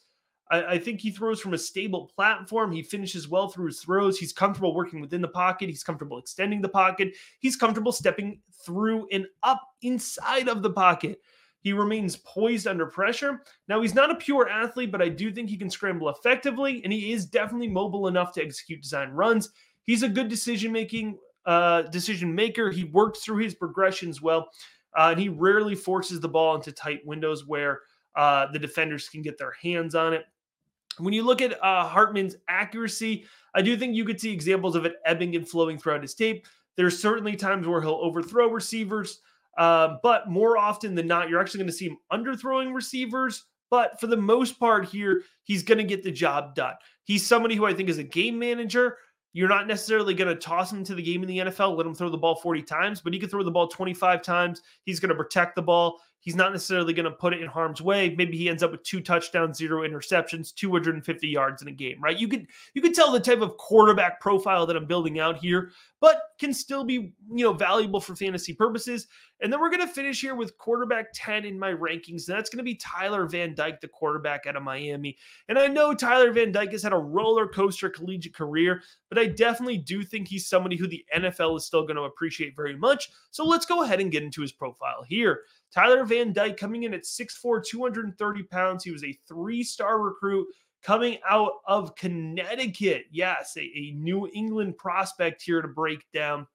I, I, think he throws from a stable platform. He finishes well through his throws. He's comfortable working within the pocket. He's comfortable extending the pocket. He's comfortable stepping through and up inside of the pocket. He remains poised under pressure. Now, he's not a pure athlete, but I do think he can scramble effectively, and he is definitely mobile enough to execute design runs. He's a good decision making uh, decision maker. He works through his progressions well, uh, and he rarely forces the ball into tight windows where uh, the defenders can get their hands on it. When you look at uh, Hartman's accuracy, I do think you could see examples of it ebbing and flowing throughout his tape. There's certainly times where he'll overthrow receivers, uh, but more often than not, you're actually going to see him underthrowing receivers. But for the most part, here, he's going to get the job done. He's somebody who I think is a game manager. You're not necessarily going to toss him to the game in the NFL, let him throw the ball 40 times, but he could throw the ball 25 times. He's going to protect the ball. He's not necessarily going to put it in harm's way. Maybe he ends up with two touchdowns, zero interceptions, 250 yards in a game, right? You could you could tell the type of quarterback profile that I'm building out here, but can still be, you know, valuable for fantasy purposes. And then we're going to finish here with quarterback 10 in my rankings. And that's going to be Tyler Van Dyke, the quarterback out of Miami. And I know Tyler Van Dyke has had a roller coaster collegiate career, but I definitely do think he's somebody who the NFL is still going to appreciate very much. So let's go ahead and get into his profile here. Tyler Van Dyke coming in at 6'4, 230 pounds. He was a three star recruit coming out of Connecticut. Yes, a, a, New England prospect here to break down.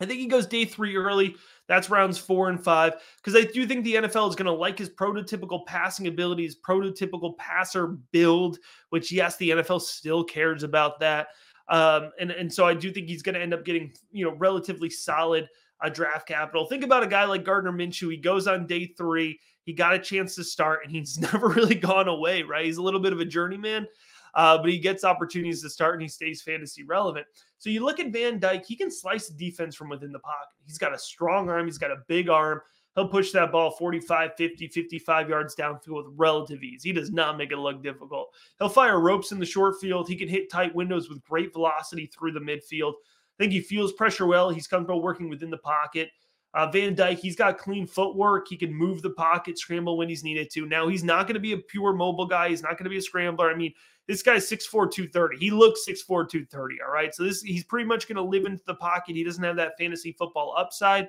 I think he goes day three early. That's rounds four and five. Because I do think the NFL is going to like his prototypical passing abilities, prototypical passer build, which, yes, the NFL still cares about that. Um, and, and so I do think he's going to end up getting, you know, relatively solid a draft capital. Think about a guy like Gardner Minshew. He goes on day three. He got a chance to start, and he's never really gone away. Right? He's a little bit of a journeyman, uh, but he gets opportunities to start, and he stays fantasy relevant. So you look at Van Dyke. He can slice defense from within the pocket. He's got a strong arm. He's got a big arm. He'll push that ball 45, 50, 55 yards downfield with relative ease. He does not make it look difficult. He'll fire ropes in the short field. He can hit tight windows with great velocity through the midfield. I think he feels pressure well. He's comfortable working within the pocket. Uh, Van Dyke, he's got clean footwork. He can move the pocket, scramble when he's needed to. Now, he's not going to be a pure mobile guy. He's not going to be a scrambler. I mean, this guy's 6'4, 230. He looks 6'4, 230. All right. So this he's pretty much going to live into the pocket. He doesn't have that fantasy football upside.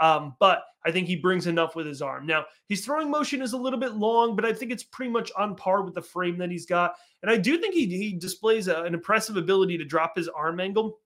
Um, but I think he brings enough with his arm. Now, his throwing motion is a little bit long, but I think it's pretty much on par with the frame that he's got. And I do think he, he displays a, an impressive ability to drop his arm angle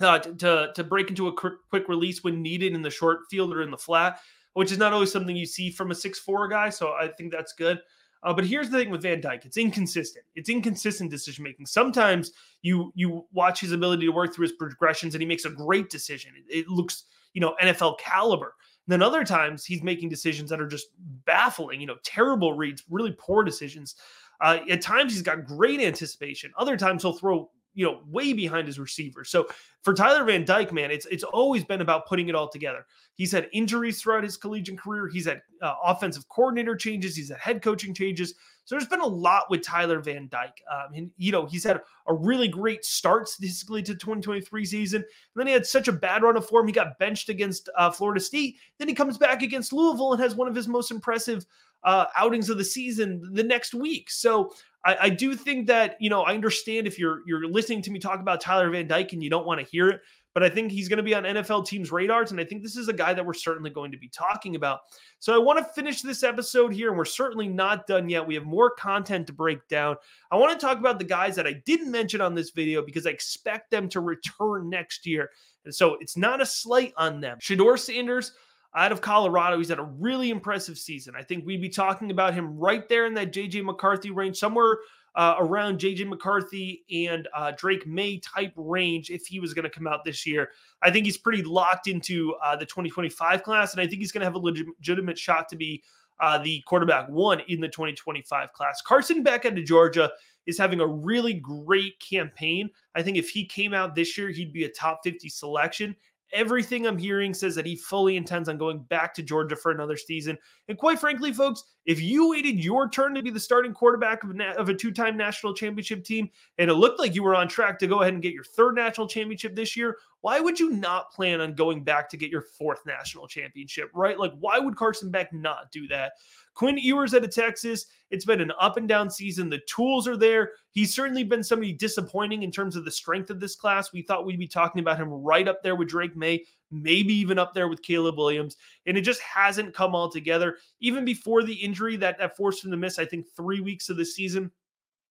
uh, to, to break into a quick, release when needed in the short field or in the flat, which is not always something you see from a six-four guy. So I think that's good. Uh, but here's the thing with Van Dyke: it's inconsistent. It's inconsistent decision making. Sometimes you you watch his ability to work through his progressions, and he makes a great decision. It, it, looks you know, NFL caliber. And then other times he's making decisions that are just baffling, you know, terrible reads, really poor decisions. Uh, at times he's got great anticipation. Other times he'll throw you know, way behind his receivers. So for Tyler Van Dyke, man, it's it's always been about putting it all together. He's had injuries throughout his collegiate career. He's had uh, offensive coordinator changes. He's had head coaching changes. So there's been a lot with Tyler Van Dyke. Um, and you know, he's had a really great start statistically to 2023 season. And then he had such a bad run of form. He got benched against uh, Florida State. Then he comes back against Louisville and has one of his most impressive uh, outings of the season the next week. So I, I, do think that you know I understand if you're you're listening to me talk about Tyler Van Dyke and you don't want to hear it, but I think he's going to be on NFL teams' radars, and I think this is a guy that we're certainly going to be talking about. So I want to finish this episode here, and we're certainly not done yet. We have more content to break down. I want to talk about the guys that I didn't mention on this video because I expect them to return next year, and so it's not a slight on them. Shedeur Sanders out of Colorado. He's had a really impressive season. I think we'd be talking about him right there in that JJ McCarthy range, somewhere uh, around JJ McCarthy and uh, Drake Maye type range if he was going to come out this year. I think he's pretty locked into uh, the 2025 class, and I think he's going to have a legitimate shot to be uh, the quarterback one in the 2025 class. Carson Beck out of Georgia is having a really great campaign. I think if he came out this year, he'd be a top 50 selection. Everything I'm hearing says that he fully intends on going back to Georgia for another season. And quite frankly, folks, if you waited your turn to be the starting quarterback of, of a two time national championship team and it looked like you were on track to go ahead and get your third national championship this year, why would you not plan on going back to get your fourth national championship, right? Like, why would Carson Beck not do that? Quinn Ewers out of Texas, it's been an up and down season. The tools are there. He's certainly been somebody disappointing in terms of the strength of this class. We thought we'd be talking about him right up there with Drake Maye, maybe even up there with Caleb Williams. And it just hasn't come all together. Even before the injury that, that forced him to miss, I think, three weeks of the season.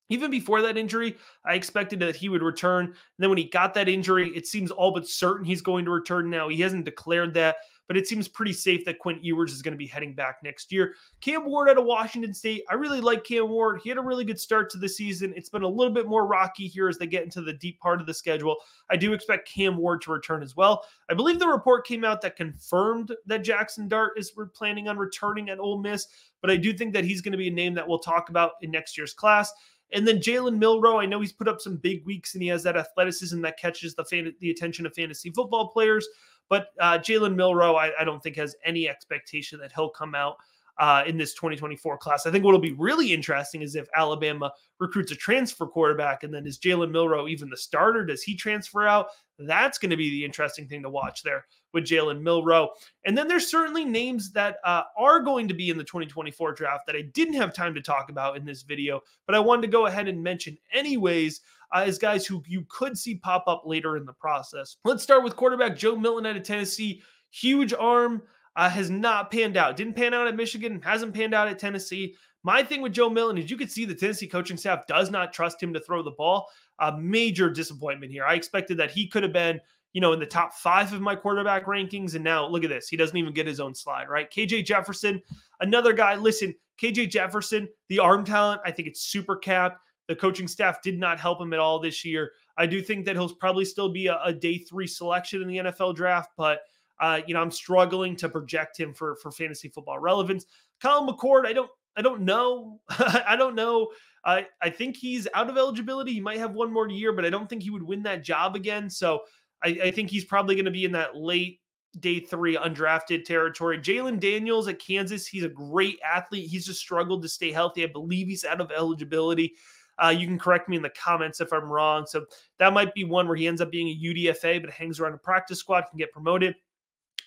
Even before that injury, I expected that he would return. And then when he got that injury, it seems all but certain he's going to return now. He hasn't declared that but it seems pretty safe that Quinn Ewers is going to be heading back next year. Cam Ward out of Washington State. I really like Cam Ward. He had a really good start to the season. It's been a little bit more rocky here as they get into the deep part of the schedule. I do expect Cam Ward to return as well. I believe the report came out that confirmed that Jackson Dart is planning on returning at Ole Miss, but I do think that he's going to be a name that we'll talk about in next year's class. And then Jalen Milroe, I know he's put up some big weeks and he has that athleticism that catches the fan- the attention of fantasy football players. But uh, Jalen Milroe, I, I, don't think has any expectation that he'll come out uh, in this 2024 class. I think what'll be really interesting is if Alabama recruits a transfer quarterback, and then is Jalen Milroe even the starter? Does he transfer out? That's going to be the interesting thing to watch there with Jalen Milroe. And then there's certainly names that uh, are going to be in the 2024 draft that I didn't have time to talk about in this video, but I wanted to go ahead and mention anyways uh, as guys who you could see pop up later in the process. Let's start with quarterback Joe Milton out of Tennessee. Huge arm. Uh, has not panned out. Didn't pan out at Michigan, hasn't panned out at Tennessee. My thing with Joe Milton is you could see the Tennessee coaching staff does not trust him to throw the ball. A major disappointment here. I expected that he could have been, you know, in the top five of my quarterback rankings. And now look at this. He doesn't even get his own slide, right? KJ Jefferson, another guy. Listen, KJ Jefferson, the arm talent, I think it's super capped. The coaching staff did not help him at all this year. I do think that he'll probably still be a, a day three selection in the NFL draft, but uh, you know, I'm struggling to project him for for fantasy football relevance. Colin McCord, I don't I don't know. I don't know. I I think he's out of eligibility. He might have one more year, but I don't think he would win that job again. So I, I think he's probably going to be in that late day three undrafted territory. Jalon Daniels at Kansas, he's a great athlete. He's just struggled to stay healthy. I believe he's out of eligibility. Uh, you can correct me in the comments if I'm wrong. So that might be one where he ends up being a UDFA, but hangs around a practice squad, can get promoted.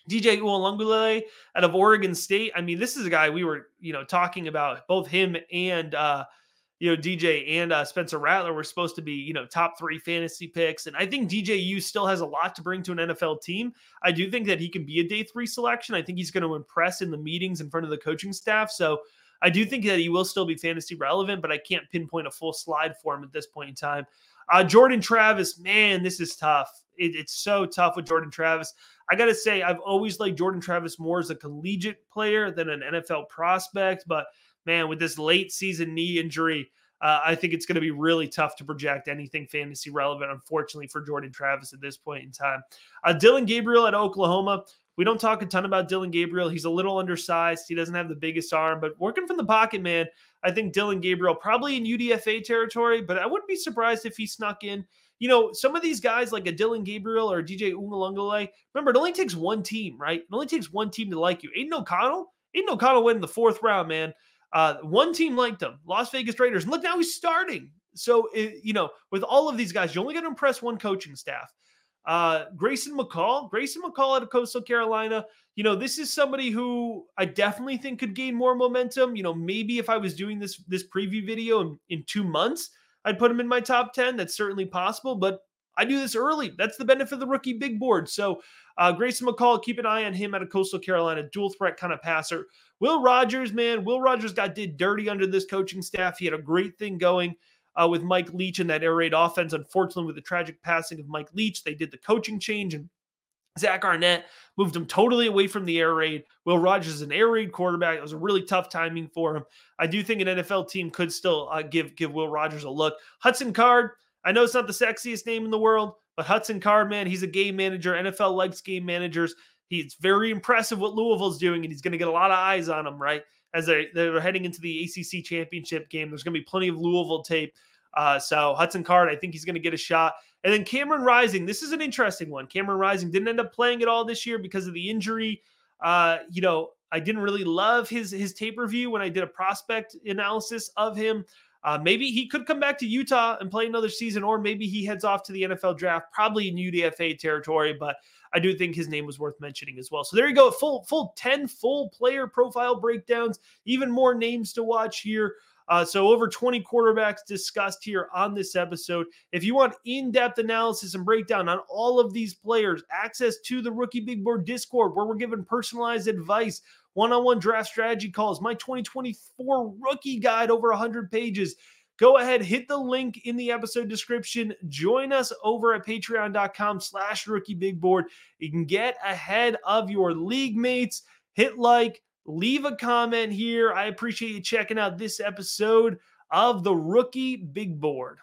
DJ Uiagalelei out of Oregon State. I mean, this is a guy we were, you know, talking about both him and uh, you know, DJ and uh, Spencer Rattler were supposed to be, you know, top three fantasy picks. And I think DJU still has a lot to bring to an NFL team. I do think that he can be a day three selection. I think he's going to impress in the meetings in front of the coaching staff. So I do think that he will still be fantasy relevant, but I can't pinpoint a full slide for him at this point in time. Uh, Jordan Travis, man, this is tough. It, it's so tough with Jordan Travis. I got to say, I've always liked Jordan Travis more as a collegiate player than an NFL prospect. But man, with this late season knee injury, uh, I think it's going to be really tough to project anything fantasy relevant, unfortunately, for Jordan Travis at this point in time. Uh, Dillon Gabriel at Oklahoma, We don't talk a ton about Dillon Gabriel. He's a little undersized. He doesn't have the biggest arm, but working from the pocket, man, I think Dillon Gabriel probably in UDFA territory, but I wouldn't be surprised if he snuck in. You know, some of these guys like a Dillon Gabriel or DJ Uiagalelei, remember, it only takes one team, right? It only takes one team to like you. Aidan O'Connell, Aidan O'Connell went in the fourth round, man. Uh, one team liked him, Las Vegas Raiders. Look, now he's starting. So, it, you know, with all of these guys, you only got to impress one coaching staff. Uh, Grayson McCall, Grayson McCall out of Coastal Carolina. You know, this is somebody who I definitely think could gain more momentum. You know, maybe if I was doing this this preview video in, in two months, I'd put him in my top 10. That's certainly possible, but I do this early. That's the benefit of the rookie big board. So uh, Grayson McCall, keep an eye on him out of Coastal Carolina, dual threat kind of passer. Will Rogers, man, Will Rogers got did dirty under this coaching staff. He had a great thing going uh, with Mike Leach in that air raid offense. Unfortunately, with the tragic passing of Mike Leach, they did the coaching change and Zach Arnett moved him totally away from the air raid. Will Rogers is an air raid quarterback. It was a really tough timing for him. I do think an NFL team could still uh, give give Will Rogers a look. Hudson Card, I know it's not the sexiest name in the world, but Hudson Card, man, he's a game manager. NFL likes game managers. He's very impressive what Louisville's doing, and he's going to get a lot of eyes on him, right? As they, they're heading into the ACC championship game. There's going to be plenty of Louisville tape. Uh, so Hudson Card, I think he's going to get a shot. And then Cameron Rising, this is an interesting one. Cameron Rising didn't end up playing at all this year because of the injury. Uh, you know, I didn't really love his his tape review when I did a prospect analysis of him. Uh, maybe he could come back to Utah and play another season, or maybe he heads off to the NFL draft, probably in UDFA territory. But I do think his name was worth mentioning as well. So there you go, full full ten full player profile breakdowns, even more names to watch here. Uh, so, over 20 quarterbacks discussed here on this episode. If you want in depth analysis and breakdown on all of these players, access to the Rookie Big Board Discord where we're giving personalized advice, one on one draft strategy calls, my 2024 rookie guide over 100 pages. Go ahead, hit the link in the episode description. Join us over at patreon.com slash rookie big board. You can get ahead of your league mates. Hit like, leave a comment here. I appreciate you checking out this episode of the Rookie Big Board.